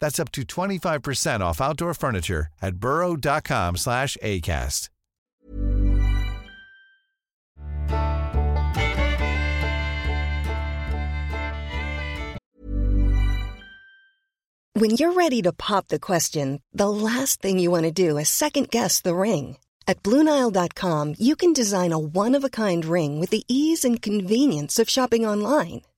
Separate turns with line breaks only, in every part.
That's up to 25% off outdoor furniture at burrow.com slash ACAST.
When you're ready to pop the question, the last thing you want to do is second guess the ring. At Bluenile.com, you can design a one of a kind ring with the ease and convenience of shopping online.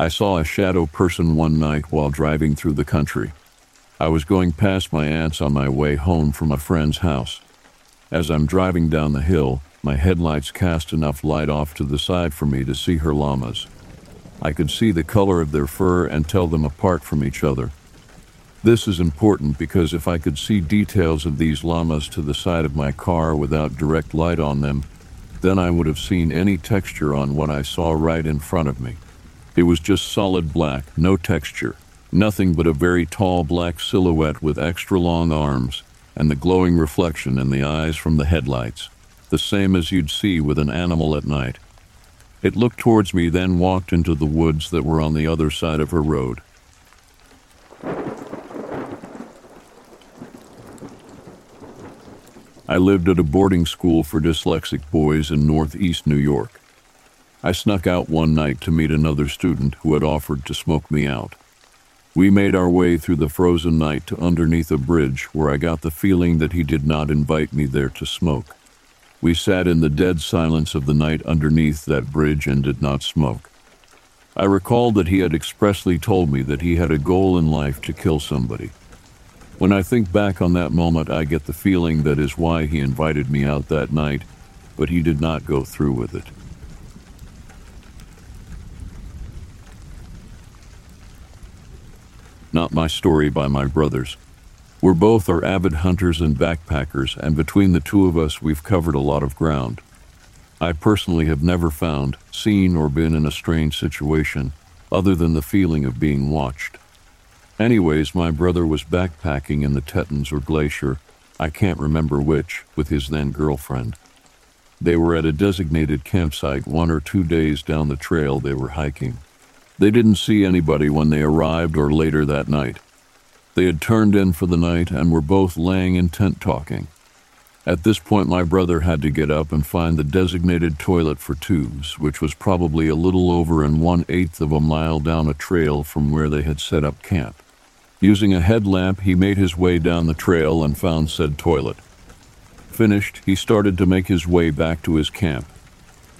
I saw a shadow person one night while driving through the country. I was going past my aunt's on my way home from a friend's house. As I'm driving down the hill, my headlights cast enough light off to the side for me to see her llamas. I could see the color of their fur and tell them apart from each other. This is important because if I could see details of these llamas to the side of my car without direct light on them, then I would have seen any texture on what I saw right in front of me. It was just solid black, no texture, nothing but a very tall black silhouette with extra long arms and the glowing reflection in the eyes from the headlights, the same as you'd see with an animal at night. It looked towards me, then walked into the woods that were on the other side of her road. I lived at a boarding school for dyslexic boys in northeast New York. I snuck out one night to meet another student who had offered to smoke me out. We made our way through the frozen night to underneath a bridge where I got the feeling that he did not invite me there to smoke. We sat in the dead silence of the night underneath that bridge and did not smoke. I recalled that he had expressly told me that he had a goal in life to kill somebody. When I think back on that moment, I get the feeling that is why he invited me out that night, but he did not go through with it. Not my story by my brothers. We're both are avid hunters and backpackers, and between the two of us, we've covered a lot of ground. I personally have never found, seen, or been in a strange situation other than the feeling of being watched. Anyways, my brother was backpacking in the Tetons or Glacier, I can't remember which, with his then girlfriend. They were at a designated campsite one or two days down the trail they were hiking. They didn't see anybody when they arrived or later that night. They had turned in for the night and were both laying in tent talking. At this point, my brother had to get up and find the designated toilet for twos, which was probably a little over and one eighth of a mile down a trail from where they had set up camp. Using a headlamp, he made his way down the trail and found said toilet. Finished, he started to make his way back to his camp.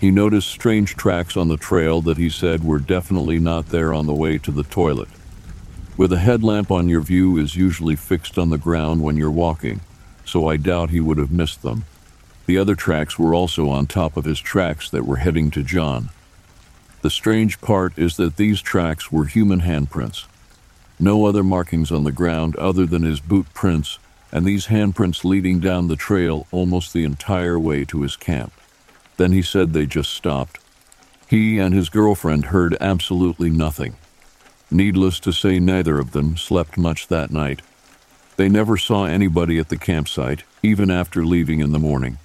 He noticed strange tracks on the trail that he said were definitely not there on the way to the toilet. With a headlamp on, your view is usually fixed on the ground when you're walking so I doubt he would have missed them. The other tracks were also on top of his tracks that were heading to John. The strange part is that these tracks were human handprints. No other markings on the ground other than his boot prints, and these handprints leading down the trail almost the entire way to his camp. Then he said they just stopped. He and his girlfriend heard absolutely nothing. Needless to say, neither of them slept much that night. They never saw anybody at the campsite, even after leaving in the morning.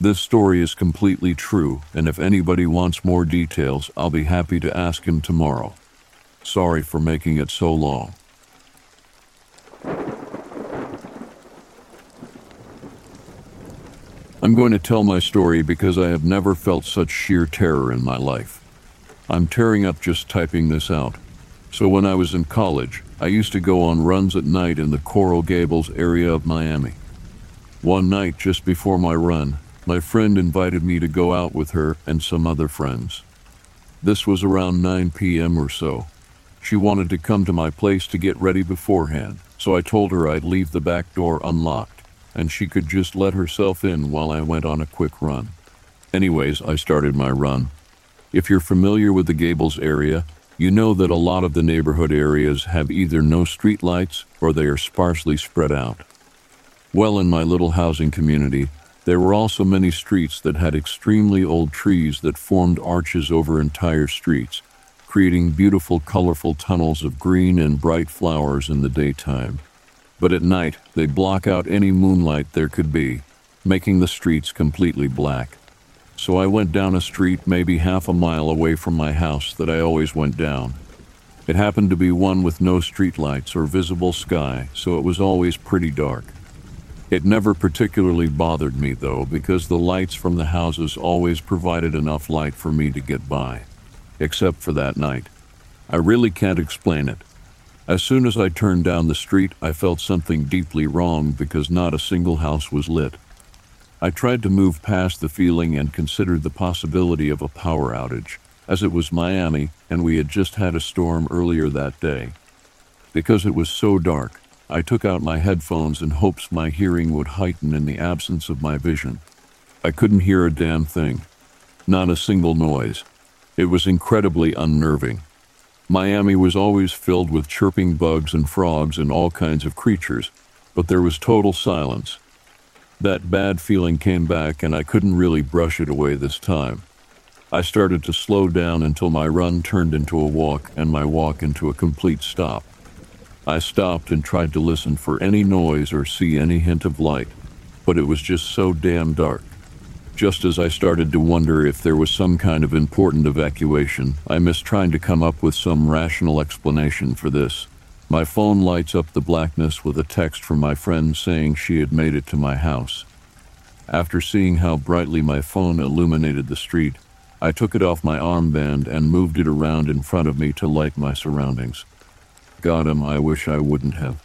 This story is completely true, and if anybody wants more details, I'll be happy to ask him tomorrow. Sorry for making it so long. I'm going to tell my story because I have never felt such sheer terror in my life. I'm tearing up just typing this out. So when I was in college, I used to go on runs at night in the Coral Gables area of Miami. One night, just before my run, my friend invited me to go out with her and some other friends. This was around 9 p.m. or so. She wanted to come to my place to get ready beforehand, so I told her I'd leave the back door unlocked and she could just let herself in while I went on a quick run. Anyways, I started my run. If you're familiar with the Gables area, you know that a lot of the neighborhood areas have either no streetlights or they are sparsely spread out. Well, in my little housing community, there were also many streets that had extremely old trees that formed arches over entire streets, creating beautiful, colorful tunnels of green and bright flowers in the daytime. But at night, they block out any moonlight there could be, making the streets completely black so I went down a street maybe half a mile away from my house that I always went down. It happened to be one with no streetlights or visible sky, so it was always pretty dark. It never particularly bothered me, though, because the lights from the houses always provided enough light for me to get by. Except for that night. I really can't explain it. As soon as I turned down the street, I felt something deeply wrong because not a single house was lit. I tried to move past the feeling and considered the possibility of a power outage, as it was Miami and we had just had a storm earlier that day. Because it was so dark, I took out my headphones in hopes my hearing would heighten in the absence of my vision. I couldn't hear a damn thing, not a single noise. It was incredibly unnerving. Miami was always filled with chirping bugs and frogs and all kinds of creatures, but there was total silence that bad feeling came back, and I couldn't really brush it away this time. I started to slow down until my run turned into a walk and my walk into a complete stop. I stopped and tried to listen for any noise or see any hint of light, but it was just so damn dark. Just as I started to wonder if there was some kind of important evacuation, I missed trying to come up with some rational explanation for this. My phone lights up the blackness with a text from my friend saying she had made it to my house. After seeing how brightly my phone illuminated the street, I took it off my armband and moved it around in front of me to light my surroundings. Goddam, I wish I wouldn't have.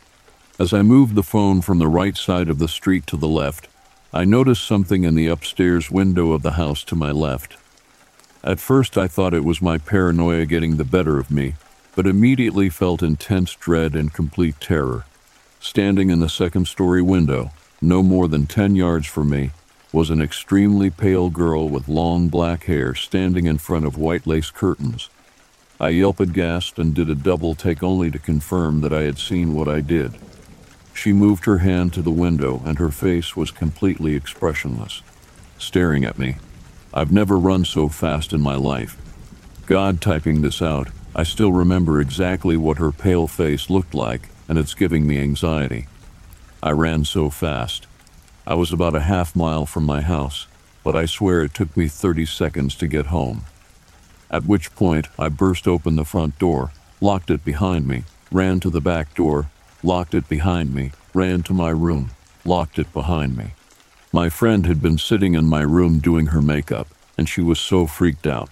As I moved the phone from the right side of the street to the left, I noticed something in the upstairs window of the house to my left. At first, I thought it was my paranoia getting the better of me, but immediately felt intense dread and complete terror. Standing in the second story window, no more than 10 yards from me, was an extremely pale girl with long black hair standing in front of white lace curtains. I yelped gasped and did a double take only to confirm that I had seen what I did. She moved her hand to the window and her face was completely expressionless, staring at me. I've never run so fast in my life. God typing this out, I still remember exactly what her pale face looked like, and it's giving me anxiety. I ran so fast. I was about a half mile from my house, but I swear it took me 30 seconds to get home. At which point, I burst open the front door, locked it behind me, ran to the back door, locked it behind me, ran to my room, locked it behind me. My friend had been sitting in my room doing her makeup, and she was so freaked out.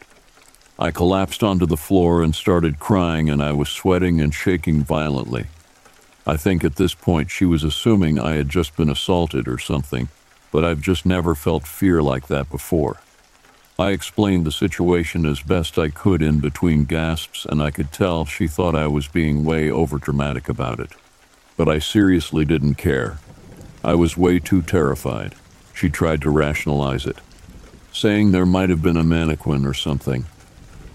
I collapsed onto the floor and started crying, and I was sweating and shaking violently. I think at this point she was assuming I had just been assaulted or something, but I've just never felt fear like that before. I explained the situation as best I could in between gasps, and I could tell she thought I was being way overdramatic about it. But I seriously didn't care. I was way too terrified. She tried to rationalize it, saying there might have been a mannequin or something,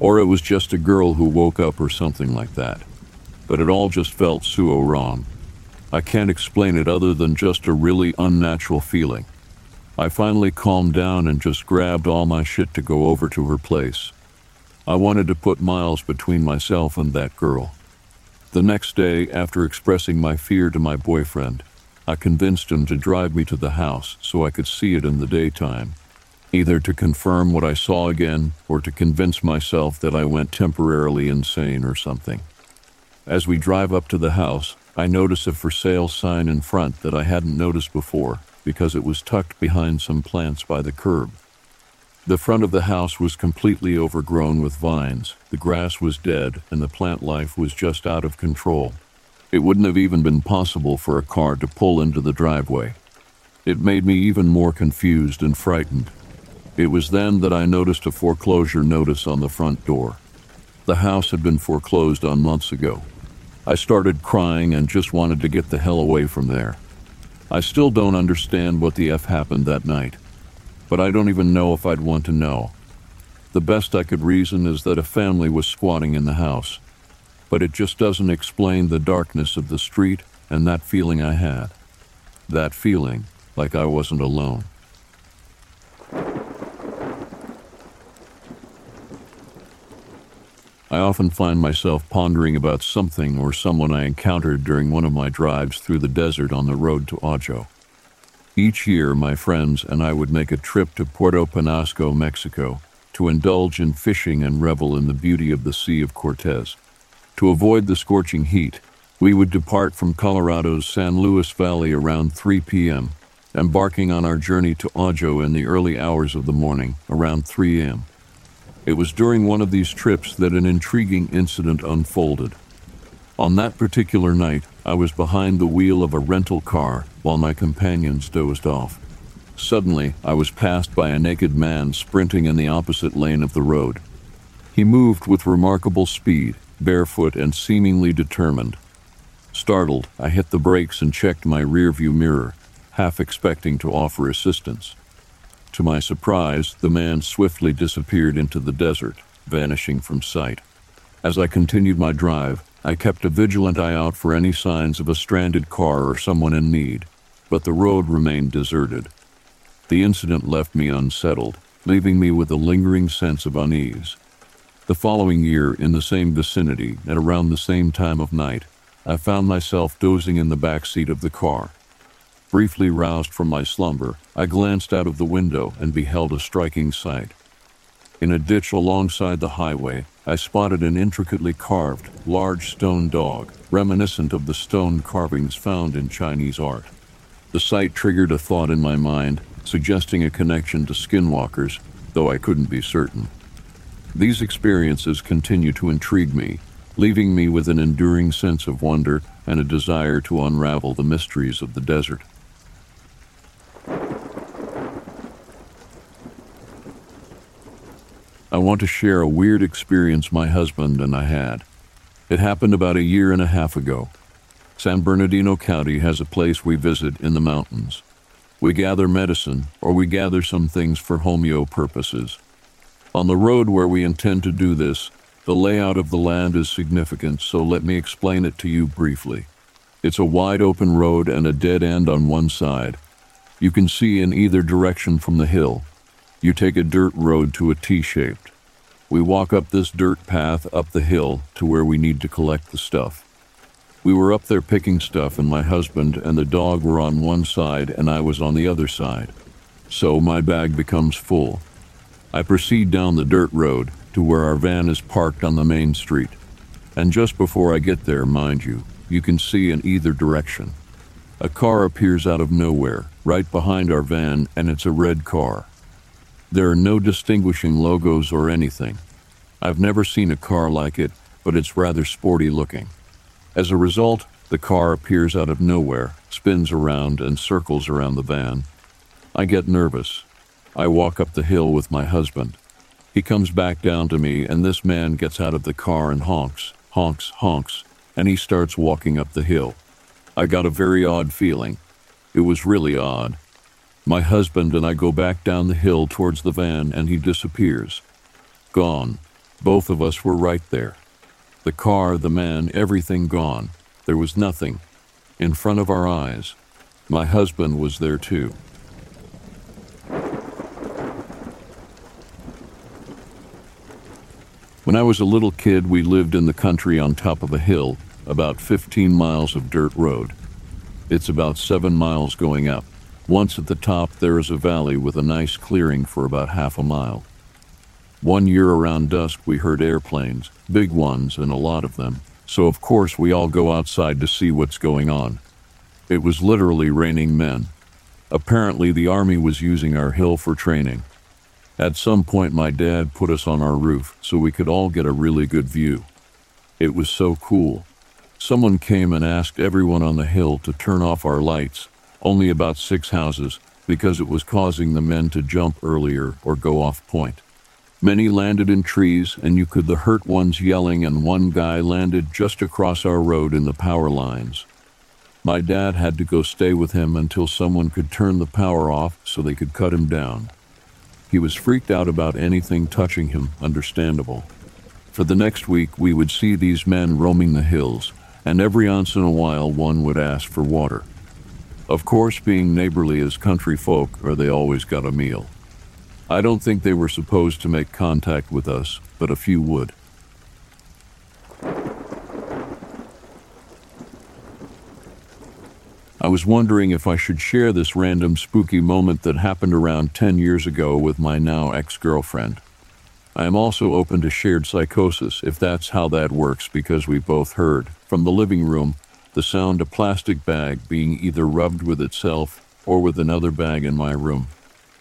or it was just a girl who woke up or something like that. But it all just felt so wrong. I can't explain it other than just a really unnatural feeling. I finally calmed down and just grabbed all my shit to go over to her place. I wanted to put miles between myself and that girl. The next day, after expressing my fear to my boyfriend, I convinced him to drive me to the house so I could see it in the daytime either to confirm what I saw again or to convince myself that I went temporarily insane or something. As we drive up to the house, I notice a for sale sign in front that I hadn't noticed before because it was tucked behind some plants by the curb. The front of the house was completely overgrown with vines, the grass was dead, and the plant life was just out of control. It wouldn't have even been possible for a car to pull into the driveway. It made me even more confused and frightened it was then that I noticed a foreclosure notice on the front door. The house had been foreclosed on months ago. I started crying and just wanted to get the hell away from there. I still don't understand what the F happened that night, but I don't even know if I'd want to know. The best I could reason is that a family was squatting in the house, but it just doesn't explain the darkness of the street and that feeling I had. That feeling like I wasn't alone. I often find myself pondering about something or someone I encountered during one of my drives through the desert on the road to Ajo. Each year, my friends and I would make a trip to Puerto Penasco, Mexico, to indulge in fishing and revel in the beauty of the Sea of Cortez. To avoid the scorching heat, we would depart from Colorado's San Luis Valley around 3 p.m., embarking on our journey to Ajo in the early hours of the morning, around 3 a.m. It was during one of these trips that an intriguing incident unfolded. On that particular night, I was behind the wheel of a rental car while my companions dozed off. Suddenly, I was passed by a naked man sprinting in the opposite lane of the road. He moved with remarkable speed, barefoot and seemingly determined. Startled, I hit the brakes and checked my rearview mirror, half expecting to offer assistance. To my surprise, the man swiftly disappeared into the desert, vanishing from sight. As I continued my drive, I kept a vigilant eye out for any signs of a stranded car or someone in need, but the road remained deserted. The incident left me unsettled, leaving me with a lingering sense of unease. The following year, in the same vicinity, at around the same time of night, I found myself dozing in the back seat of the car, Briefly roused from my slumber, I glanced out of the window and beheld a striking sight. In a ditch alongside the highway, I spotted an intricately carved, large stone dog, reminiscent of the stone carvings found in Chinese art. The sight triggered a thought in my mind, suggesting a connection to skinwalkers, though I couldn't be certain. These experiences continue to intrigue me, leaving me with an enduring sense of wonder and a desire to unravel the mysteries of the desert. I want to share a weird experience my husband and I had. It happened about a year and a half ago. San Bernardino County has a place we visit in the mountains. We gather medicine, or we gather some things for homeo purposes. On the road where we intend to do this, the layout of the land is significant, so let me explain it to you briefly. It's a wide open road and a dead end on one side. You can see in either direction from the hill, you take a dirt road to a T-shaped. We walk up this dirt path up the hill to where we need to collect the stuff. We were up there picking stuff and my husband and the dog were on one side and I was on the other side. So my bag becomes full. I proceed down the dirt road to where our van is parked on the main street. And just before I get there, mind you, you can see in either direction. A car appears out of nowhere, right behind our van, and it's a red car. There are no distinguishing logos or anything. I've never seen a car like it, but it's rather sporty looking. As a result, the car appears out of nowhere, spins around, and circles around the van. I get nervous. I walk up the hill with my husband. He comes back down to me, and this man gets out of the car and honks, honks, honks, and he starts walking up the hill. I got a very odd feeling. It was really odd. My husband and I go back down the hill towards the van, and he disappears. Gone. Both of us were right there. The car, the man, everything gone. There was nothing. In front of our eyes. My husband was there too. When I was a little kid, we lived in the country on top of a hill, about 15 miles of dirt road. It's about seven miles going up. Once at the top, there is a valley with a nice clearing for about half a mile. One year around dusk, we heard airplanes, big ones and a lot of them, so of course we all go outside to see what's going on. It was literally raining men. Apparently, the Army was using our hill for training. At some point, my dad put us on our roof so we could all get a really good view. It was so cool. Someone came and asked everyone on the hill to turn off our lights, only about six houses, because it was causing the men to jump earlier or go off point. Many landed in trees, and you could the hurt ones yelling, and one guy landed just across our road in the power lines. My dad had to go stay with him until someone could turn the power off so they could cut him down. He was freaked out about anything touching him, understandable. For the next week, we would see these men roaming the hills, and every once in a while one would ask for water. Of course, being neighborly as country folk, or they always got a meal. I don't think they were supposed to make contact with us, but a few would. I was wondering if I should share this random spooky moment that happened around 10 years ago with my now ex girlfriend. I am also open to shared psychosis if that's how that works because we both heard, from the living room, the sound a plastic bag being either rubbed with itself or with another bag in my room.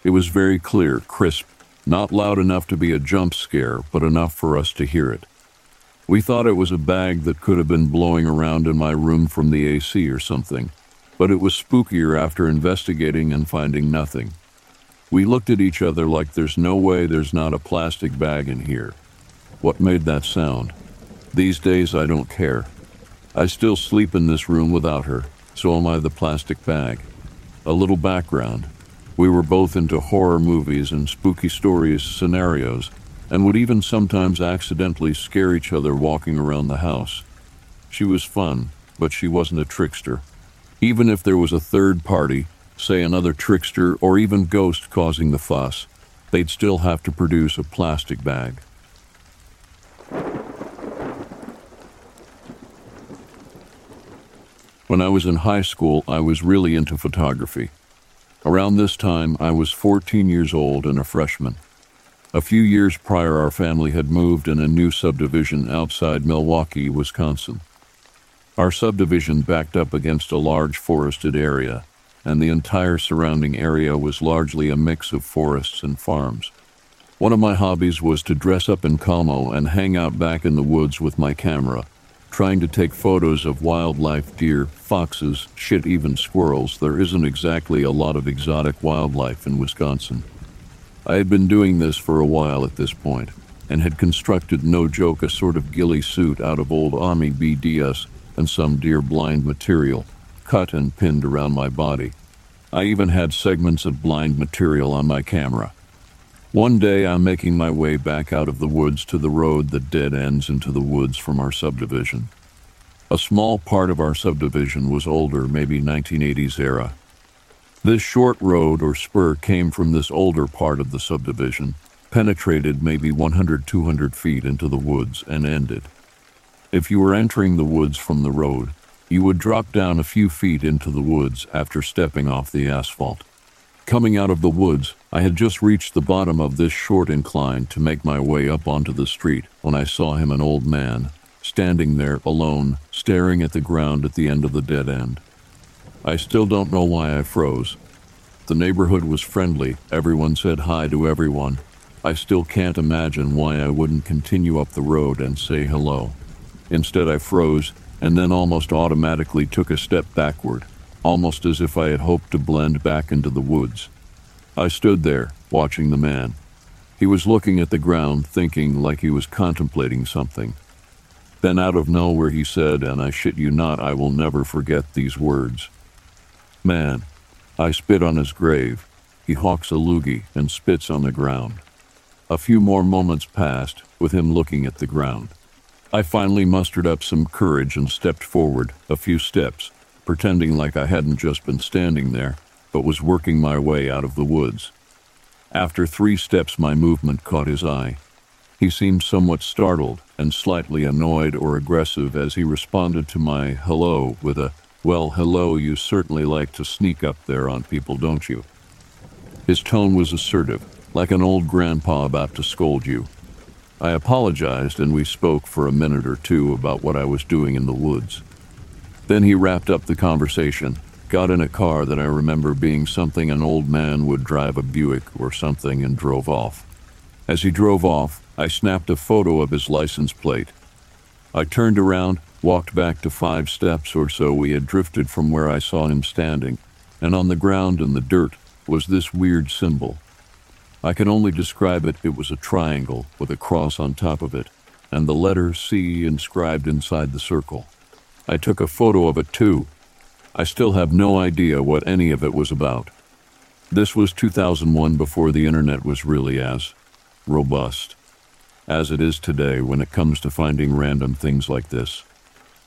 It was very clear, crisp, not loud enough to be a jump scare, but enough for us to hear it. We thought it was a bag that could have been blowing around in my room from the AC or something, but it was spookier after investigating and finding nothing. We looked at each other like there's no way there's not a plastic bag in here. What made that sound? These days I don't care. I still sleep in this room without her, so am I the plastic bag. A little background. We were both into horror movies and spooky stories scenarios, and would even sometimes accidentally scare each other walking around the house. She was fun, but she wasn't a trickster. Even if there was a third party, say another trickster or even ghost causing the fuss, they'd still have to produce a plastic bag. When I was in high school, I was really into photography. Around this time, I was 14 years old and a freshman. A few years prior, our family had moved in a new subdivision outside Milwaukee, Wisconsin. Our subdivision backed up against a large forested area, and the entire surrounding area was largely a mix of forests and farms. One of my hobbies was to dress up in camo and hang out back in the woods with my camera, trying to take photos of wildlife, deer, foxes, shit, even squirrels. There isn't exactly a lot of exotic wildlife in Wisconsin. I had been doing this for a while at this point, and had constructed, no joke, a sort of ghillie suit out of old Army BDS and some deer blind material, cut and pinned around my body. I even had segments of blind material on my camera. One day I'm making my way back out of the woods to the road that dead ends into the woods from our subdivision. A small part of our subdivision was older, maybe 1980s era. This short road or spur came from this older part of the subdivision, penetrated maybe 100, 200 feet into the woods, and ended. If you were entering the woods from the road, you would drop down a few feet into the woods after stepping off the asphalt. Coming out of the woods, I had just reached the bottom of this short incline to make my way up onto the street when I saw him, an old man, standing there alone, staring at the ground at the end of the dead end. I still don't know why I froze. The neighborhood was friendly, everyone said hi to everyone. I still can't imagine why I wouldn't continue up the road and say hello. Instead, I froze and then almost automatically took a step backward, almost as if I had hoped to blend back into the woods. I stood there, watching the man. He was looking at the ground, thinking like he was contemplating something. Then, out of nowhere, he said, and I shit you not, I will never forget these words Man, I spit on his grave. He hawks a loogie and spits on the ground. A few more moments passed, with him looking at the ground. I finally mustered up some courage and stepped forward, a few steps, pretending like I hadn't just been standing there, but was working my way out of the woods. After three steps, my movement caught his eye. He seemed somewhat startled and slightly annoyed or aggressive as he responded to my hello with a, Well, hello, you certainly like to sneak up there on people, don't you? His tone was assertive, like an old grandpa about to scold you. I apologized and we spoke for a minute or two about what I was doing in the woods. Then he wrapped up the conversation, got in a car that I remember being something an old man would drive a Buick or something, and drove off. As he drove off, I snapped a photo of his license plate. I turned around, walked back to five steps or so we had drifted from where I saw him standing, and on the ground in the dirt was this weird symbol. I can only describe it. It was a triangle with a cross on top of it, and the letter C inscribed inside the circle. I took a photo of it too. I still have no idea what any of it was about. This was 2001 before the internet was really as robust as it is today when it comes to finding random things like this.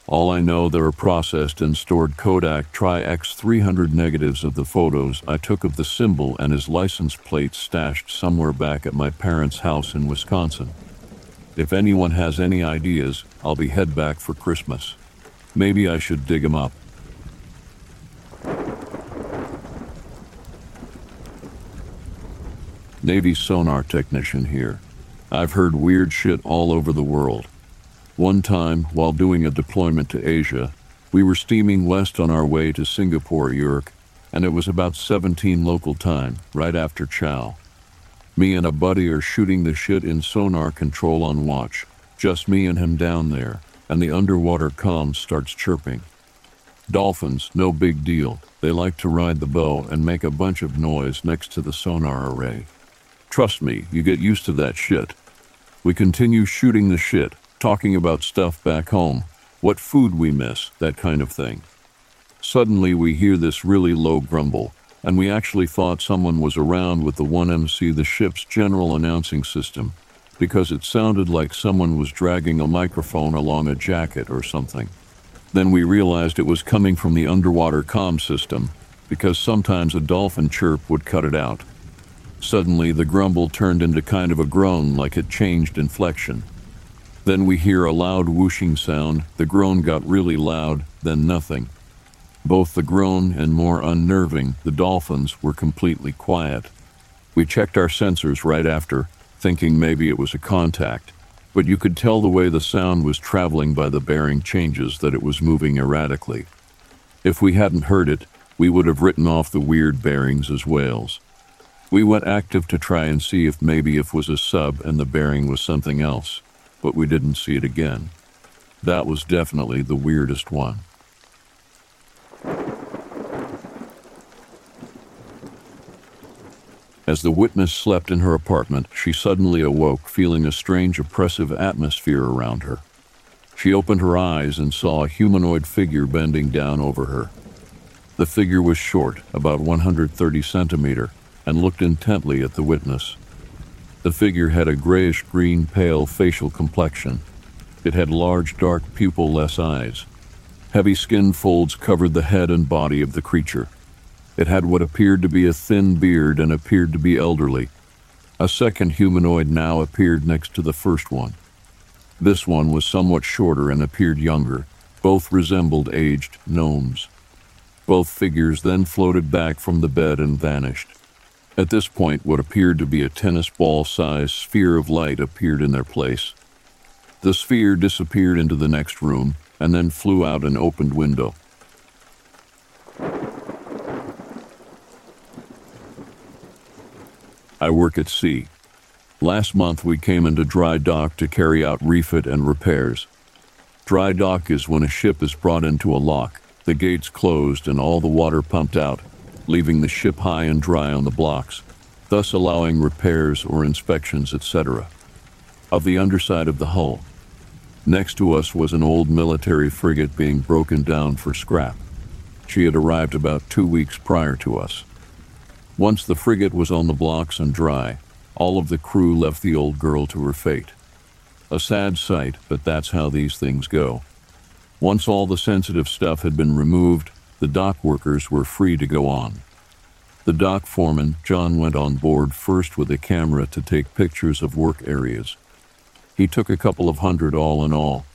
All I know, there are processed and stored Kodak Tri-X300 negatives of the photos I took of the symbol and his license plate stashed somewhere back at my parents' house in Wisconsin. If anyone has any ideas, I'll be head back for Christmas. Maybe I should dig 'em up. Navy sonar technician here. I've heard weird shit all over the world. One time, while doing a deployment to Asia, we were steaming west on our way to Singapore, York, and it was about 17 local time, right after chow. Me and a buddy are shooting the shit in sonar control on watch, just me and him down there, and the underwater comm starts chirping. Dolphins, no big deal. They like to ride the bow and make a bunch of noise next to the sonar array. Trust me, you get used to that shit. We continue shooting the shit, talking about stuff back home, what food we miss, that kind of thing. Suddenly, we hear this really low grumble, and we actually thought someone was around with the 1MC, the ship's general announcing system, because it sounded like someone was dragging a microphone along a jacket or something. Then we realized it was coming from the underwater comm system, because sometimes a dolphin chirp would cut it out. Suddenly, the grumble turned into kind of a groan like it changed inflection. Then we hear a loud whooshing sound. The groan got really loud, then nothing. Both the groan and more unnerving, the dolphins were completely quiet. We checked our sensors right after, thinking maybe it was a contact, but you could tell the way the sound was traveling by the bearing changes that it was moving erratically. If we hadn't heard it, we would have written off the weird bearings as whales. We went active to try and see if maybe it was a sub and the bearing was something else but we didn't see it again. That was definitely the weirdest one. As the witness slept in her apartment, she suddenly awoke, feeling a strange oppressive atmosphere around her. She opened her eyes and saw a humanoid figure bending down over her. The figure was short, about 130 centimeter, and looked intently at the witness. The figure had a grayish green pale facial complexion. It had large dark pupil-less eyes. Heavy skin folds covered the head and body of the creature. It had what appeared to be a thin beard and appeared to be elderly. A second humanoid now appeared next to the first one. This one was somewhat shorter and appeared younger. Both resembled aged gnomes. Both figures then floated back from the bed and vanished. At this point, what appeared to be a tennis ball sized sphere of light appeared in their place. The sphere disappeared into the next room and then flew out an opened window. I work at sea. Last month we came into dry dock to carry out refit and repairs. Dry dock is when a ship is brought into a lock, the gates closed, and all the water pumped out, leaving the ship high and dry on the blocks, thus allowing repairs or inspections, etc. of the underside of the hull. Next to us was an old military frigate being broken down for scrap. She had arrived about two weeks prior to us. Once the frigate was on the blocks and dry, all of the crew left the old girl to her fate. A sad sight, but that's how these things go. Once all the sensitive stuff had been removed, the dock workers were free to go on. The dock foreman, John, went on board first with a camera to take pictures of work areas. He took a couple of hundred all in all.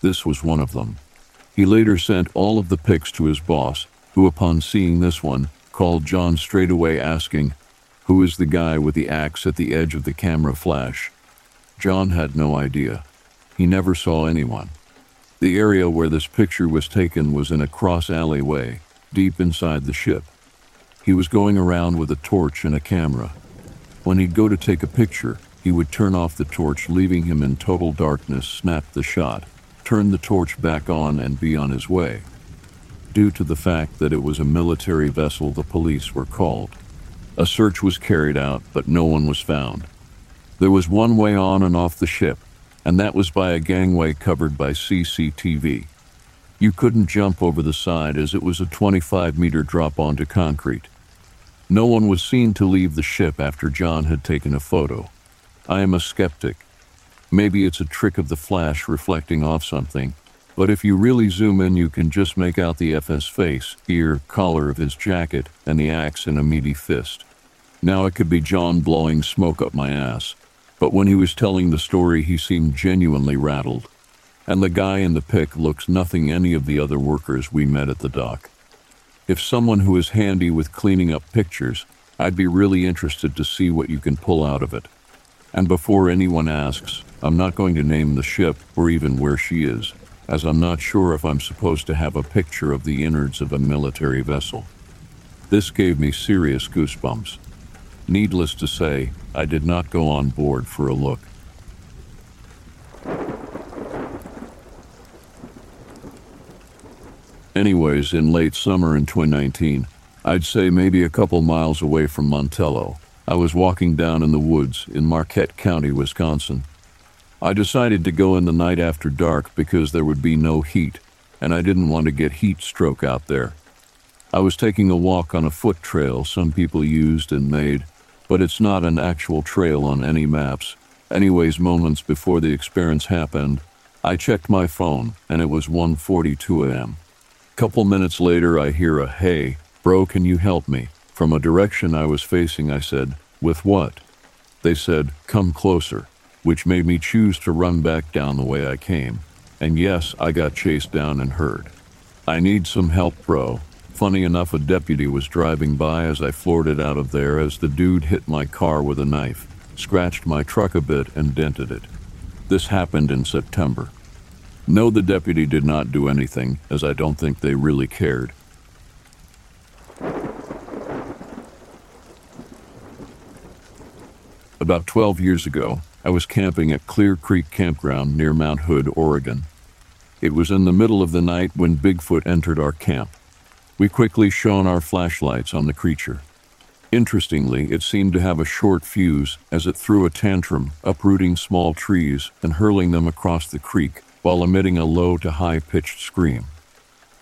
This was one of them. He later sent all of the pics to his boss, who, upon seeing this one, called John straight away asking, Who is the guy with the axe at the edge of the camera flash? John had no idea. He never saw anyone. The area where this picture was taken was in a cross alleyway, deep inside the ship. He was going around with a torch and a camera. When he'd go to take a picture, he would turn off the torch, leaving him in total darkness, snap the shot, turn the torch back on, and be on his way. Due to the fact that it was a military vessel, the police were called. A search was carried out, but no one was found. There was one way on and off the ship, and that was by a gangway covered by CCTV. You couldn't jump over the side as it was a 25 meter drop onto concrete. No one was seen to leave the ship after John had taken a photo. I am a skeptic. Maybe it's a trick of the flash reflecting off something, but if you really zoom in, you can just make out the FS face, ear, collar of his jacket, and the axe in a meaty fist. Now it could be John blowing smoke up my ass, but when he was telling the story, he seemed genuinely rattled. And the guy in the pic looks nothing any of the other workers we met at the dock. If someone who is handy with cleaning up pictures, I'd be really interested to see what you can pull out of it. And before anyone asks, I'm not going to name the ship or even where she is, as I'm not sure if I'm supposed to have a picture of the innards of a military vessel. This gave me serious goosebumps. Needless to say, I did not go on board for a look. Anyways, in late summer in 2019, I'd say maybe a couple miles away from Montello, I was walking down in the woods in Marquette County, Wisconsin. I decided to go in the night after dark because there would be no heat, and I didn't want to get heat stroke out there. I was taking a walk on a foot trail some people used and made but it's not an actual trail on any maps. Anyways, moments before the experience happened, I checked my phone and it was 1:42 a.m. Couple minutes later, I hear a "Hey, bro, can you help me?" from a direction I was facing. I said, "With what?" They said, "Come closer," which made me choose to run back down the way I came. And yes, I got chased down and hurt. I need some help, bro. Funny enough, a deputy was driving by as I floored it out of there as the dude hit my car with a knife, scratched my truck a bit, and dented it. This happened in September. No, the deputy did not do anything, as I don't think they really cared. About 12 years ago, I was camping at Clear Creek Campground near Mount Hood, Oregon. It was in the middle of the night when Bigfoot entered our camp. We quickly shone our flashlights on the creature. Interestingly, it seemed to have a short fuse as it threw a tantrum, uprooting small trees and hurling them across the creek while emitting a low to high pitched scream.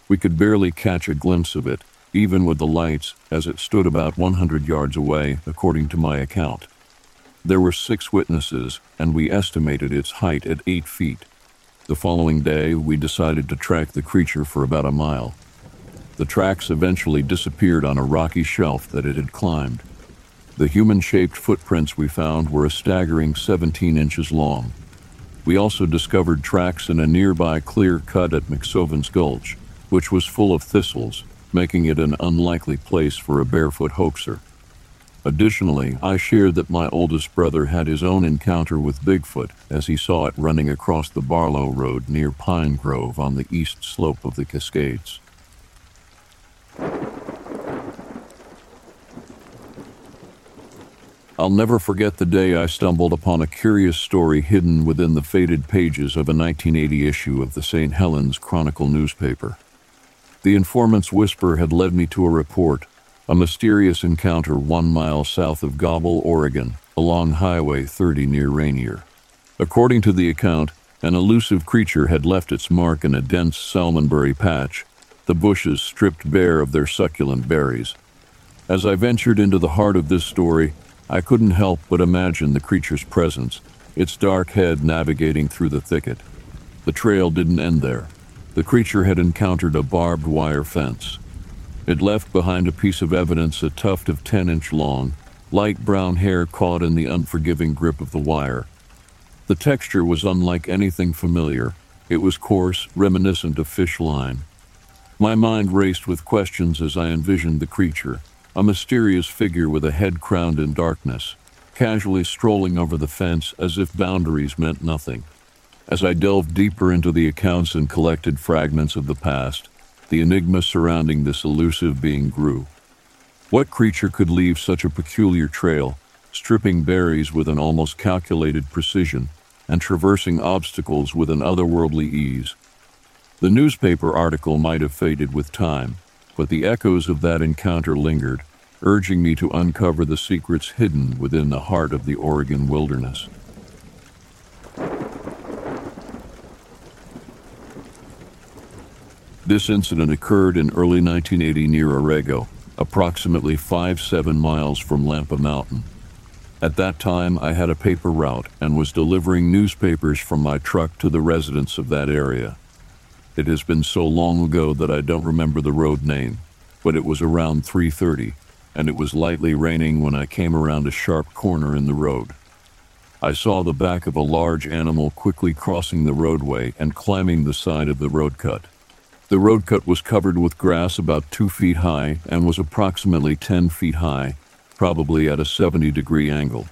We could barely catch a glimpse of it, even with the lights, as it stood about 100 yards away, according to my account. There were six witnesses, and we estimated its height at eight feet. The following day, we decided to track the creature for about a mile. The tracks eventually disappeared on a rocky shelf that it had climbed. The human shaped footprints we found were a staggering 17 inches long. We also discovered tracks in a nearby clear cut at McSovan's Gulch, which was full of thistles, making it an unlikely place for a barefoot hoaxer. Additionally, I shared that my oldest brother had his own encounter with Bigfoot as he saw it running across the Barlow Road near Pine Grove on the east slope of the Cascades. I'll never forget the day I stumbled upon a curious story hidden within the faded pages of a 1980 issue of the St. Helens Chronicle newspaper. The informant's whisper had led me to a report, a mysterious encounter one mile south of Goble, Oregon, along Highway 30 near Rainier. According to the account, an elusive creature had left its mark in a dense salmonberry patch, the bushes stripped bare of their succulent berries. As I ventured into the heart of this story, I couldn't help but imagine the creature's presence, its dark head navigating through the thicket. The trail didn't end there. The creature had encountered a barbed wire fence. It left behind a piece of evidence a tuft of 10 inch long, light brown hair caught in the unforgiving grip of the wire. The texture was unlike anything familiar. It was coarse, reminiscent of fish line. My mind raced with questions as I envisioned the creature a mysterious figure with a head crowned in darkness, casually strolling over the fence as if boundaries meant nothing. As I delved deeper into the accounts and collected fragments of the past, the enigma surrounding this elusive being grew. What creature could leave such a peculiar trail, stripping berries with an almost calculated precision and traversing obstacles with an otherworldly ease? The newspaper article might have faded with time, but the echoes of that encounter lingered, urging me to uncover the secrets hidden within the heart of the Oregon wilderness. This incident occurred in early 1980 near Orrego, approximately 5 7 miles from Lampa Mountain. At that time, I had a paper route and was delivering newspapers from my truck to the residents of that area. It has been so long ago that I don't remember the road name, but it was around 3:30 and it was lightly raining when I came around a sharp corner in the road. I saw the back of a large animal quickly crossing the roadway and climbing the side of the road cut. The road cut was covered with grass about two feet high and was approximately 10 feet high, probably at a 70 degree angle.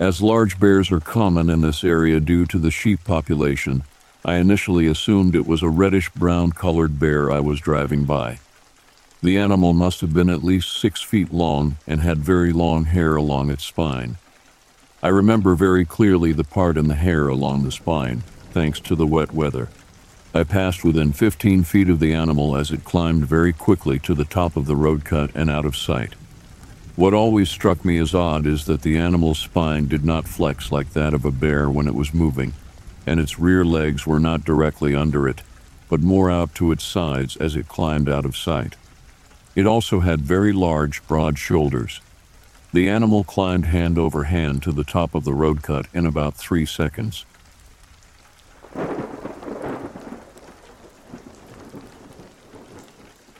As large bears are common in this area due to the sheep population, I initially assumed it was a reddish brown colored bear I was driving by. The animal must have been at least six feet long and had very long hair along its spine. I remember very clearly the part in the hair along the spine, thanks to the wet weather. I passed within 15 feet of the animal as it climbed very quickly to the top of the road cut and out of sight. What always struck me as odd is that the animal's spine did not flex like that of a bear when it was moving and its rear legs were not directly under it, but more out to its sides as it climbed out of sight. It also had very large, broad shoulders. The animal climbed hand over hand to the top of the road cut in about three seconds.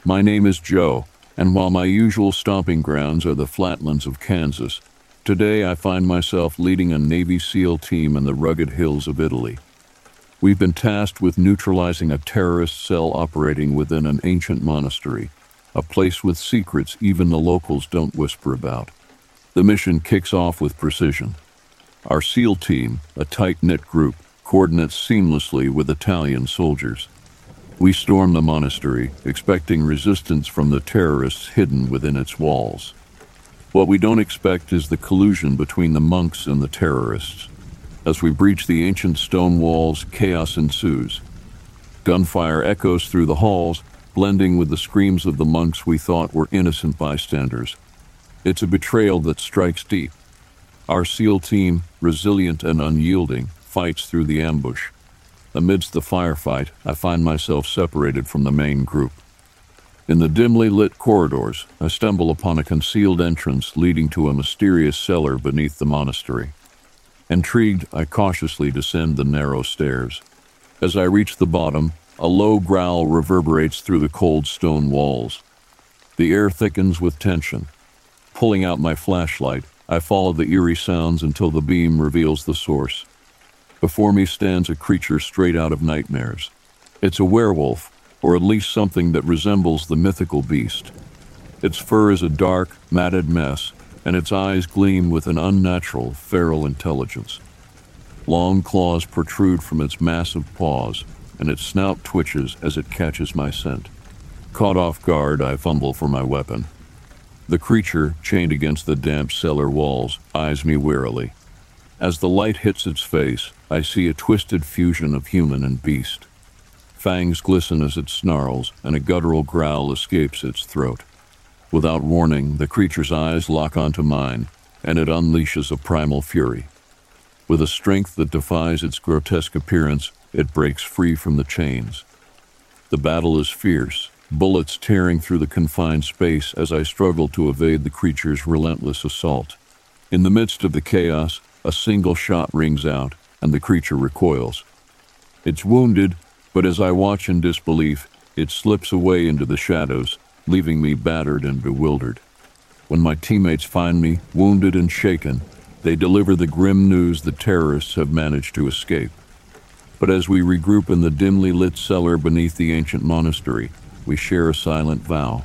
My name is Joe, and while my usual stomping grounds are the flatlands of Kansas, Today, I find myself leading a Navy SEAL team in the rugged hills of Italy. We've been tasked with neutralizing a terrorist cell operating within an ancient monastery, a place with secrets even the locals don't whisper about. The mission kicks off with precision. Our SEAL team, a tight knit group, coordinates seamlessly with Italian soldiers. We storm the monastery, expecting resistance from the terrorists hidden within its walls. What we don't expect is the collusion between the monks and the terrorists. As we breach the ancient stone walls, chaos ensues. Gunfire echoes through the halls, blending with the screams of the monks we thought were innocent bystanders. It's a betrayal that strikes deep. Our SEAL team, resilient and unyielding, fights through the ambush. Amidst the firefight, I find myself separated from the main group. In the dimly lit corridors, I stumble upon a concealed entrance leading to a mysterious cellar beneath the monastery. Intrigued, I cautiously descend the narrow stairs. As I reach the bottom, a low growl reverberates through the cold stone walls. The air thickens with tension. Pulling out my flashlight, I follow the eerie sounds until the beam reveals the source. Before me stands a creature straight out of nightmares. It's a werewolf, or at least something that resembles the mythical beast. Its fur is a dark, matted mess, and its eyes gleam with an unnatural, feral intelligence. Long claws protrude from its massive paws, and its snout twitches as it catches my scent. Caught off guard, I fumble for my weapon. The creature, chained against the damp cellar walls, eyes me warily. As the light hits its face, I see a twisted fusion of human and beast. Fangs glisten as it snarls, and a guttural growl escapes its throat. Without warning, the creature's eyes lock onto mine, and it unleashes a primal fury. With a strength that defies its grotesque appearance, it breaks free from the chains. The battle is fierce, bullets tearing through the confined space as I struggle to evade the creature's relentless assault. In the midst of the chaos, a single shot rings out, and the creature recoils. It's wounded, but as I watch in disbelief, it slips away into the shadows, leaving me battered and bewildered. When my teammates find me, wounded and shaken, they deliver the grim news the terrorists have managed to escape. But as we regroup in the dimly lit cellar beneath the ancient monastery, we share a silent vow.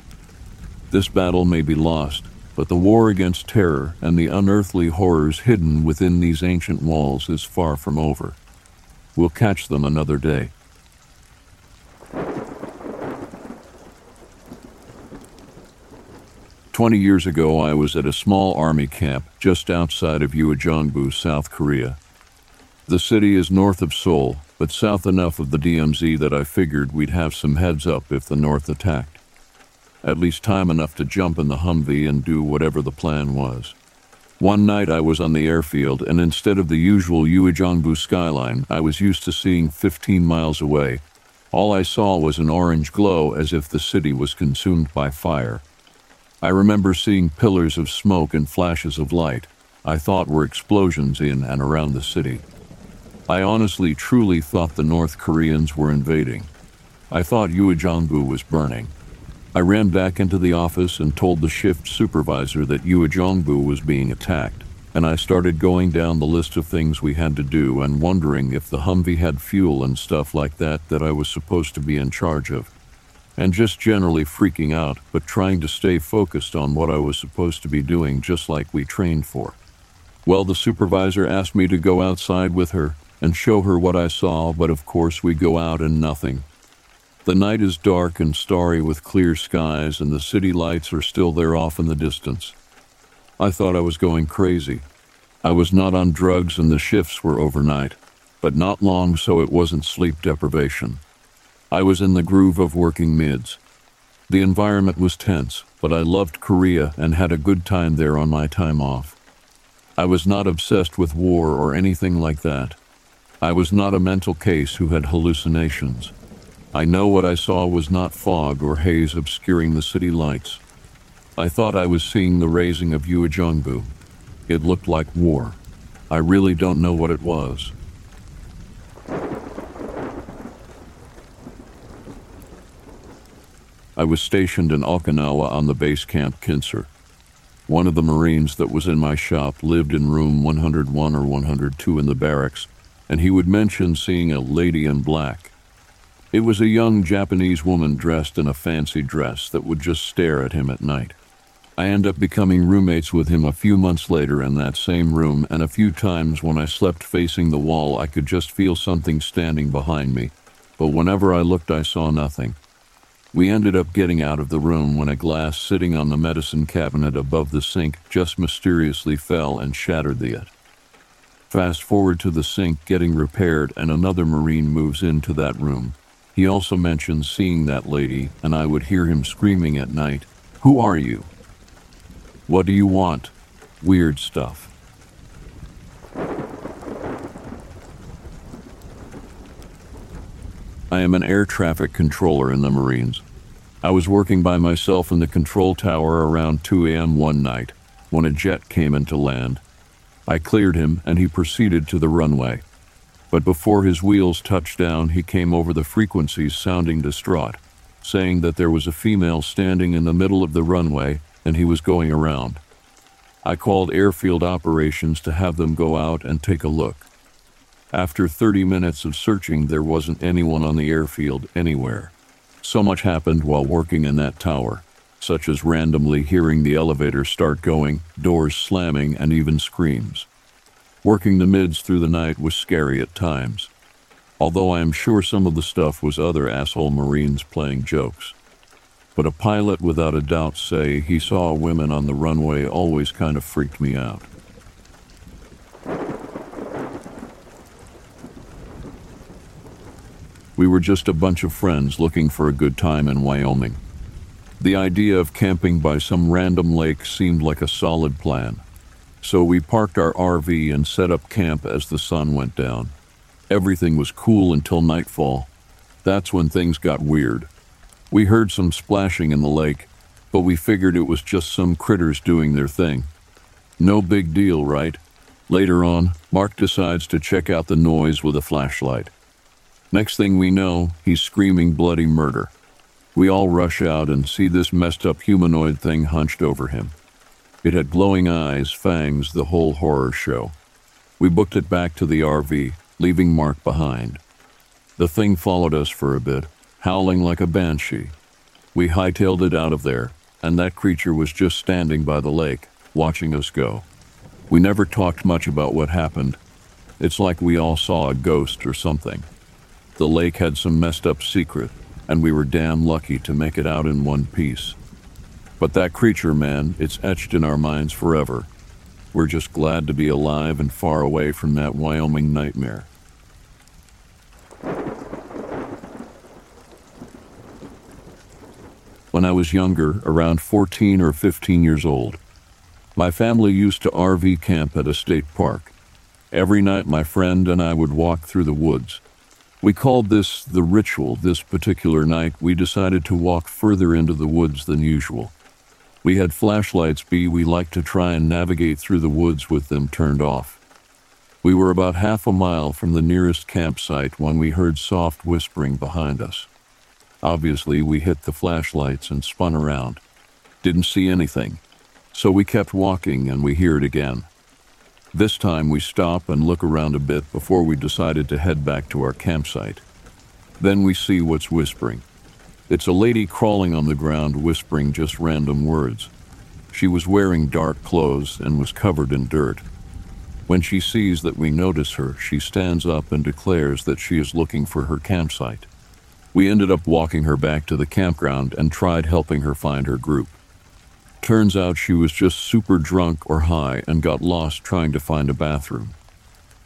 This battle may be lost, but the war against terror and the unearthly horrors hidden within these ancient walls is far from over. We'll catch them another day. Twenty years ago, I was at a small army camp just outside of Uijeongbu, South Korea. The city is north of Seoul, but south enough of the DMZ that I figured we'd have some heads up if the north attacked. At least time enough to jump in the Humvee and do whatever the plan was. One night I was on the airfield, and instead of the usual Uijeongbu skyline I was used to seeing 15 miles away, all I saw was an orange glow as if the city was consumed by fire. I remember seeing pillars of smoke and flashes of light I thought were explosions in and around the city. I honestly, truly thought the North Koreans were invading. I thought Uijeongbu was burning. I ran back into the office and told the shift supervisor that Uijeongbu was being attacked, and I started going down the list of things we had to do and wondering if the Humvee had fuel and stuff like that that I was supposed to be in charge of and just generally freaking out, but trying to stay focused on what I was supposed to be doing, just like we trained for. Well, the supervisor asked me to go outside with her and show her what I saw, but of course we go out and nothing. The night is dark and starry with clear skies, and the city lights are still there off in the distance. I thought I was going crazy. I was not on drugs and the shifts were overnight, but not long so it wasn't sleep deprivation. I was in the groove of working mids. The environment was tense, but I loved Korea and had a good time there on my time off. I was not obsessed with war or anything like that. I was not a mental case who had hallucinations. I know what I saw was not fog or haze obscuring the city lights. I thought I was seeing the razing of Uijeongbu. It looked like war. I really don't know what it was. I was stationed in Okinawa on the base camp Kinser. One of the Marines that was in my shop lived in room 101 or 102 in the barracks, and he would mention seeing a lady in black. It was a young Japanese woman dressed in a fancy dress that would just stare at him at night. I end up becoming roommates with him a few months later in that same room, and a few times when I slept facing the wall, I could just feel something standing behind me. But whenever I looked, I saw nothing. We ended up getting out of the room when a glass sitting on the medicine cabinet above the sink just mysteriously fell and shattered the it. Fast forward to the sink getting repaired, and another Marine moves into that room. He also mentions seeing that lady, and I would hear him screaming at night, Who are you? What do you want? Weird stuff. I am an air traffic controller in the Marines. I was working by myself in the control tower around 2 a.m. one night when a jet came into land. I cleared him and he proceeded to the runway. But before his wheels touched down, he came over the frequencies sounding distraught, saying that there was a female standing in the middle of the runway and he was going around. I called airfield operations to have them go out and take a look. After 30 minutes of searching, there wasn't anyone on the airfield anywhere. So much happened while working in that tower, such as randomly hearing the elevator start going, doors slamming, and even screams. Working the mids through the night was scary at times, although I am sure some of the stuff was other asshole Marines playing jokes. but a pilot without a doubt say he saw women on the runway always kind of freaked me out. We were just a bunch of friends looking for a good time in Wyoming. The idea of camping by some random lake seemed like a solid plan. So we parked our RV and set up camp as the sun went down. Everything was cool until nightfall. That's when things got weird. We heard some splashing in the lake, but we figured it was just some critters doing their thing. No big deal, right? Later on, Mark decides to check out the noise with a flashlight. Next thing we know, he's screaming bloody murder. We all rush out and see this messed up humanoid thing hunched over him. It had glowing eyes, fangs, the whole horror show. We booked it back to the RV, leaving Mark behind. The thing followed us for a bit, howling like a banshee. We hightailed it out of there, and that creature was just standing by the lake, watching us go. We never talked much about what happened. It's like we all saw a ghost or something. The lake had some messed up secret, and we were damn lucky to make it out in one piece. But that creature, man, it's etched in our minds forever. We're just glad to be alive and far away from that Wyoming nightmare. When I was younger, around 14 or 15 years old, my family used to RV camp at a state park. Every night, my friend and I would walk through the woods. We called this the ritual. This particular night, we decided to walk further into the woods than usual. We had flashlights B. We liked to try and navigate through the woods with them turned off. We were about half a mile from the nearest campsite when we heard soft whispering behind us. Obviously, we hit the flashlights and spun around. Didn't see anything. So we kept walking and we hear it again. This time we stop and look around a bit before we decided to head back to our campsite. Then we see what's whispering. It's a lady crawling on the ground whispering just random words. She was wearing dark clothes and was covered in dirt. When she sees that we notice her, she stands up and declares that she is looking for her campsite. We ended up walking her back to the campground and tried helping her find her group. Turns out she was just super drunk or high and got lost trying to find a bathroom.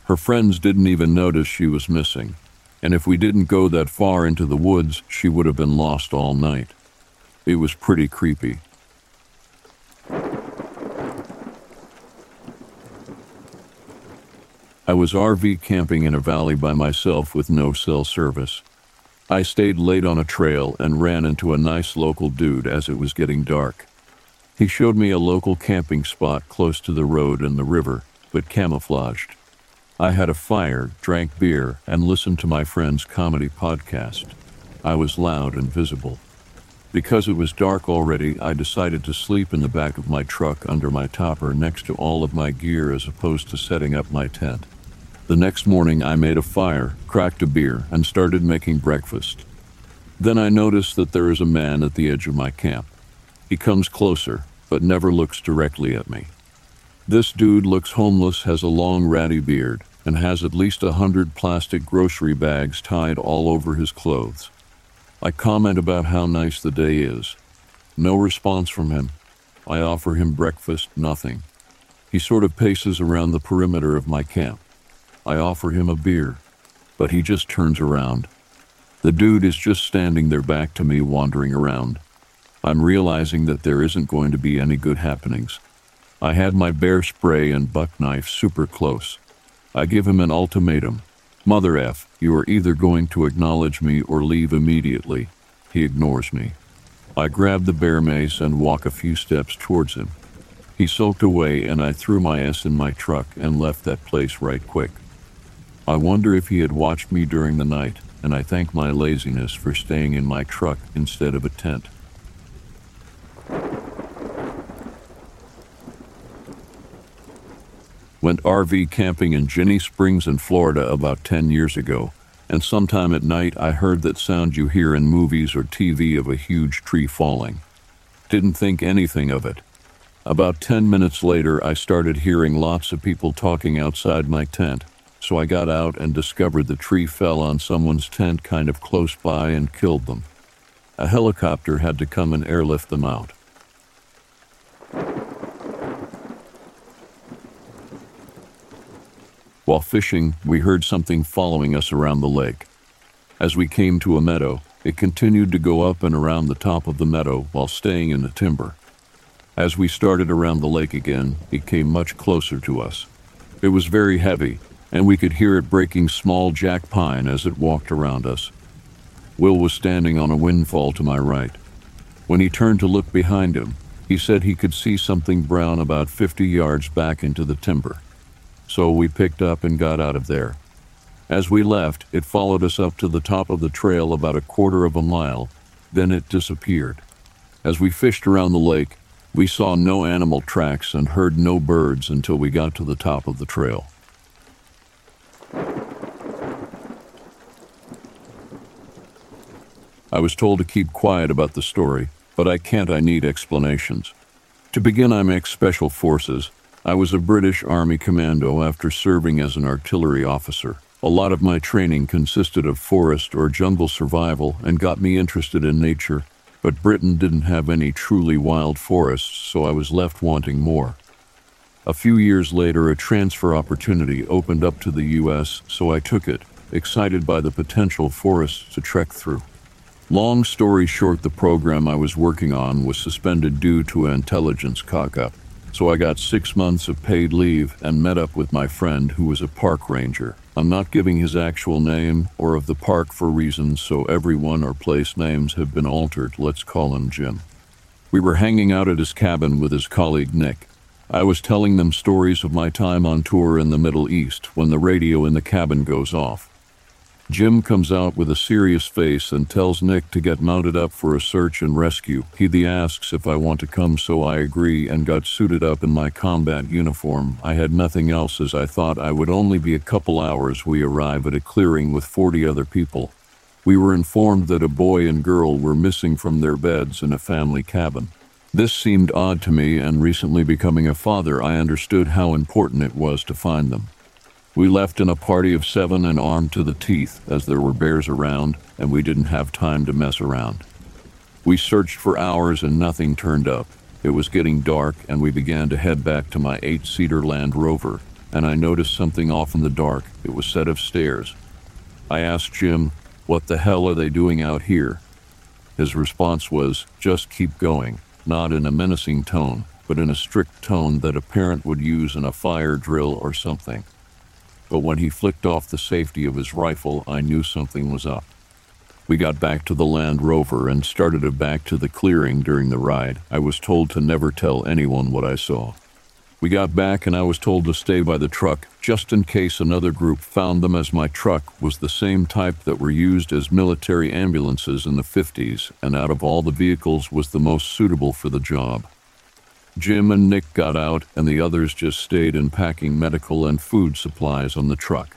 Her friends didn't even notice she was missing, and if we didn't go that far into the woods, she would have been lost all night. It was pretty creepy. I was RV camping in a valley by myself with no cell service. I stayed late on a trail and ran into a nice local dude as it was getting dark. He showed me a local camping spot close to the road and the river, but camouflaged. I had a fire, drank beer, and listened to my friend's comedy podcast. I was loud and visible. Because it was dark already, I decided to sleep in the back of my truck under my topper next to all of my gear as opposed to setting up my tent. The next morning, I made a fire, cracked a beer, and started making breakfast. Then I noticed that there is a man at the edge of my camp. He comes closer, but never looks directly at me. This dude looks homeless, has a long ratty beard, and has at least a hundred plastic grocery bags tied all over his clothes. I comment about how nice the day is. No response from him. I offer him breakfast, nothing. He sort of paces around the perimeter of my camp. I offer him a beer, but he just turns around. The dude is just standing there back to me, wandering around. I'm realizing that there isn't going to be any good happenings. I had my bear spray and buck knife super close. I give him an ultimatum. Mother F, you are either going to acknowledge me or leave immediately. He ignores me. I grab the bear mace and walk a few steps towards him. He sulked away and I threw my ass in my truck and left that place right quick. I wonder if he had watched me during the night, and I thank my laziness for staying in my truck instead of a tent. Went RV camping in Ginnie Springs in Florida about 10 years ago, and sometime at night I heard that sound you hear in movies or TV of a huge tree falling. Didn't think anything of it. About 10 minutes later, I started hearing lots of people talking outside my tent, so I got out and discovered the tree fell on someone's tent kind of close by and killed them. a helicopter had to come and airlift them out. While fishing, we heard something following us around the lake. As we came to a meadow, it continued to go up and around the top of the meadow while staying in the timber. As we started around the lake again, it came much closer to us. It was very heavy, and we could hear it breaking small jack pine as it walked around us. Will was standing on a windfall to my right. When he turned to look behind him, he said he could see something brown about 50 yards back into the timber. So we picked up and got out of there. As we left, it followed us up to the top of the trail about a quarter of a mile, then it disappeared. As we fished around the lake, we saw no animal tracks and heard no birds until we got to the top of the trail. I was told to keep quiet about the story, but I can't, I need explanations. To begin, I'm ex Special Forces. I was a British Army commando after serving as an artillery officer. A lot of my training consisted of forest or jungle survival and got me interested in nature, but Britain didn't have any truly wild forests, so I was left wanting more. A few years later, a transfer opportunity opened up to the U.S., so I took it, excited by the potential forests to trek through. Long story short, the program I was working on was suspended due to an intelligence cock up, so I got six months of paid leave and met up with my friend who was a park ranger. I'm not giving his actual name or of the park for reasons, so everyone or place names have been altered. Let's call him Jim. We were hanging out at his cabin with his colleague Nick. I was telling them stories of my time on tour in the Middle East when the radio in the cabin goes off. Jim comes out with a serious face and tells Nick to get mounted up for a search and rescue. He asks if I want to come, so I agree and got suited up in my combat uniform. I had nothing else as I thought I would only be a couple hours. We arrive at a clearing with 40 other people. We were informed that a boy and girl were missing from their beds in a family cabin. This seemed odd to me, and recently becoming a father, I understood how important it was to find them. We left in a party of seven and armed to the teeth, as there were bears around and we didn't have time to mess around. We searched for hours and nothing turned up. It was getting dark and we began to head back to my eight seater Land Rover, and I noticed something off in the dark. It was set of stairs. I asked Jim, What the hell are they doing out here? His response was, Just keep going, not in a menacing tone, but in a strict tone that a parent would use in a fire drill or something but when he flicked off the safety of his rifle, I knew something was up. We got back to the Land Rover and started it back to the clearing during the ride. I was told to never tell anyone what I saw. We got back and I was told to stay by the truck just in case another group found them as my truck was the same type that were used as military ambulances in the 50s and out of all the vehicles was the most suitable for the job. Jim and Nick got out, and the others just stayed in packing medical and food supplies on the truck.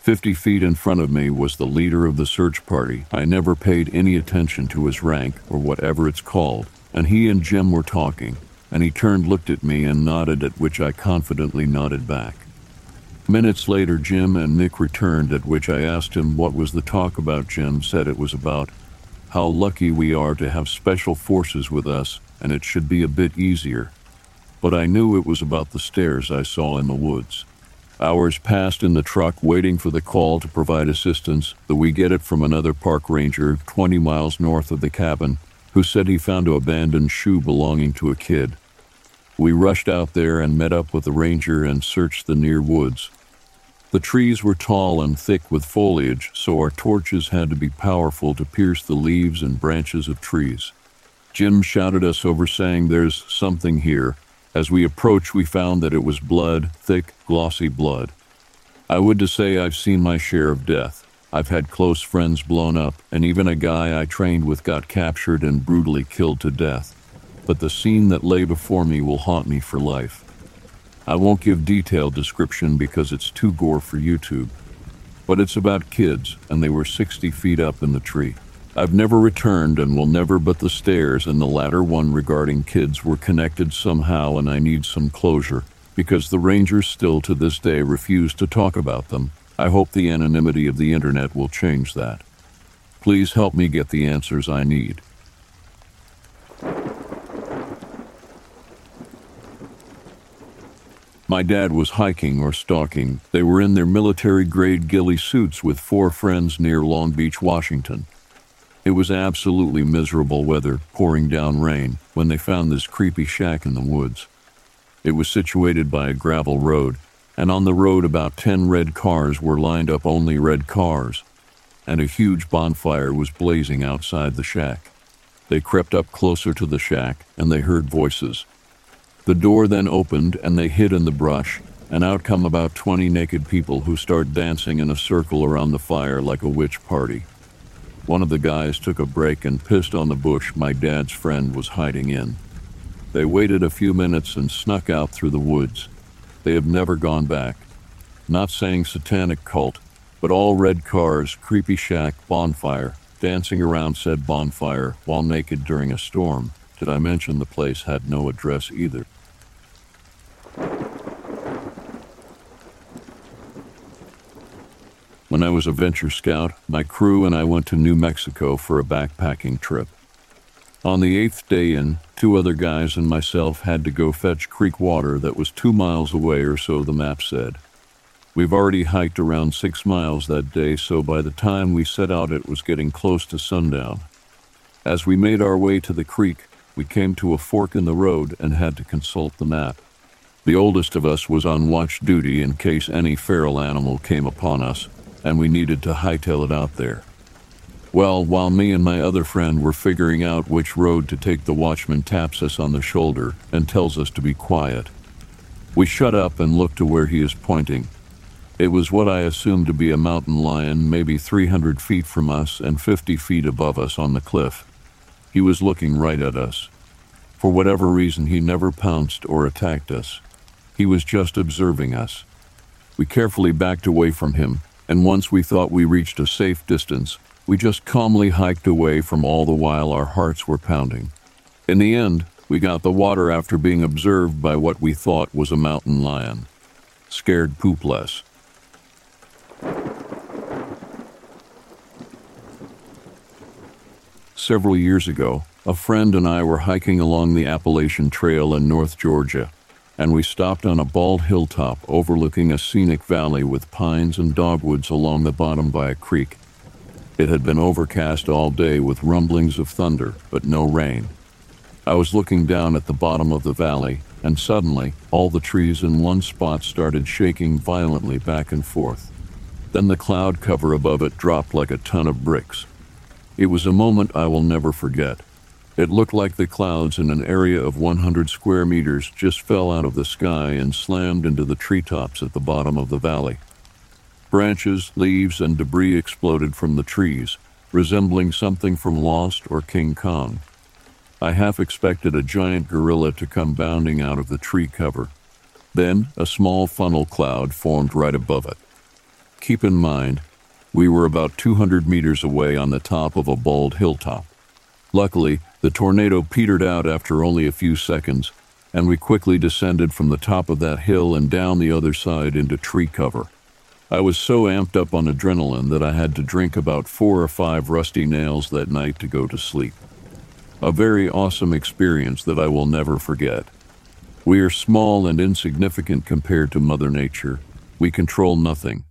Fifty feet in front of me was the leader of the search party. I never paid any attention to his rank, or whatever it's called, and he and Jim were talking, and he turned, looked at me, and nodded, at which I confidently nodded back. Minutes later, Jim and Nick returned, at which I asked him what was the talk about. Jim said it was about how lucky we are to have special forces with us and it should be a bit easier. But I knew it was about the stairs I saw in the woods. Hours passed in the truck waiting for the call to provide assistance, though we get it from another park ranger 20 miles north of the cabin, who said he found an abandoned shoe belonging to a kid. We rushed out there and met up with the ranger and searched the near woods. The trees were tall and thick with foliage, so our torches had to be powerful to pierce the leaves and branches of trees. Jim shouted us over, saying, There's something here. As we approached, we found that it was blood, thick, glossy blood. I would to say I've seen my share of death. I've had close friends blown up, and even a guy I trained with got captured and brutally killed to death. But the scene that lay before me will haunt me for life. I won't give detailed description because it's too gore for YouTube. But it's about kids, and they were 60 feet up in the tree. I've never returned and will never, but the stairs and the latter one regarding kids were connected somehow, and I need some closure because the Rangers still to this day refuse to talk about them. I hope the anonymity of the internet will change that. Please help me get the answers I need. My dad was hiking or stalking. They were in their military grade ghillie suits with four friends near Long Beach, Washington. It was absolutely miserable weather, pouring down rain, when they found this creepy shack in the woods. It was situated by a gravel road, and on the road about ten red cars were lined up only red cars, and a huge bonfire was blazing outside the shack. They crept up closer to the shack, and they heard voices. The door then opened, and they hid in the brush, and out come about twenty naked people who start dancing in a circle around the fire like a witch party. One of the guys took a break and pissed on the bush my dad's friend was hiding in. They waited a few minutes and snuck out through the woods. They have never gone back. Not saying satanic cult, but all red cars, creepy shack, bonfire, dancing around said bonfire while naked during a storm. Did I mention the place had no address either? When I was a venture scout, my crew and I went to New Mexico for a backpacking trip. On the eighth day in, two other guys and myself had to go fetch creek water that was two miles away or so, the map said. We've already hiked around six miles that day, so by the time we set out, it was getting close to sundown. As we made our way to the creek, we came to a fork in the road and had to consult the map. The oldest of us was on watch duty in case any feral animal came upon us, and we needed to hightail it out there. Well, while me and my other friend were figuring out which road to take, the watchman taps us on the shoulder and tells us to be quiet. We shut up and look to where he is pointing. It was what I assumed to be a mountain lion, maybe 300 feet from us and 50 feet above us on the cliff. He was looking right at us. For whatever reason, he never pounced or attacked us. He was just observing us. We carefully backed away from him, and once we thought we reached a safe distance, we just calmly hiked away from all the while our hearts were pounding. In the end, we got the water after being observed by what we thought was a mountain lion. Scared poop less. Several years ago, a friend and I were hiking along the Appalachian Trail in North Georgia and we stopped on a bald hilltop overlooking a scenic valley with pines and dogwoods along the bottom by a creek. It had been overcast all day with rumblings of thunder, but no rain. I was looking down at the bottom of the valley, and suddenly all the trees in one spot started shaking violently back and forth. Then the cloud cover above it dropped like a ton of bricks. It was a moment I will never forget. It looked like the clouds in an area of 100 square meters just fell out of the sky and slammed into the treetops at the bottom of the valley. Branches, leaves, and debris exploded from the trees, resembling something from Lost or King Kong. I half expected a giant gorilla to come bounding out of the tree cover. Then a small funnel cloud formed right above it. Keep in mind, we were about 200 meters away on the top of a bald hilltop. Luckily, the tornado petered out after only a few seconds, and we quickly descended from the top of that hill and down the other side into tree cover. I was so amped up on adrenaline that I had to drink about four or five rusty nails that night to go to sleep. A very awesome experience that I will never forget. We are small and insignificant compared to Mother Nature. We control nothing,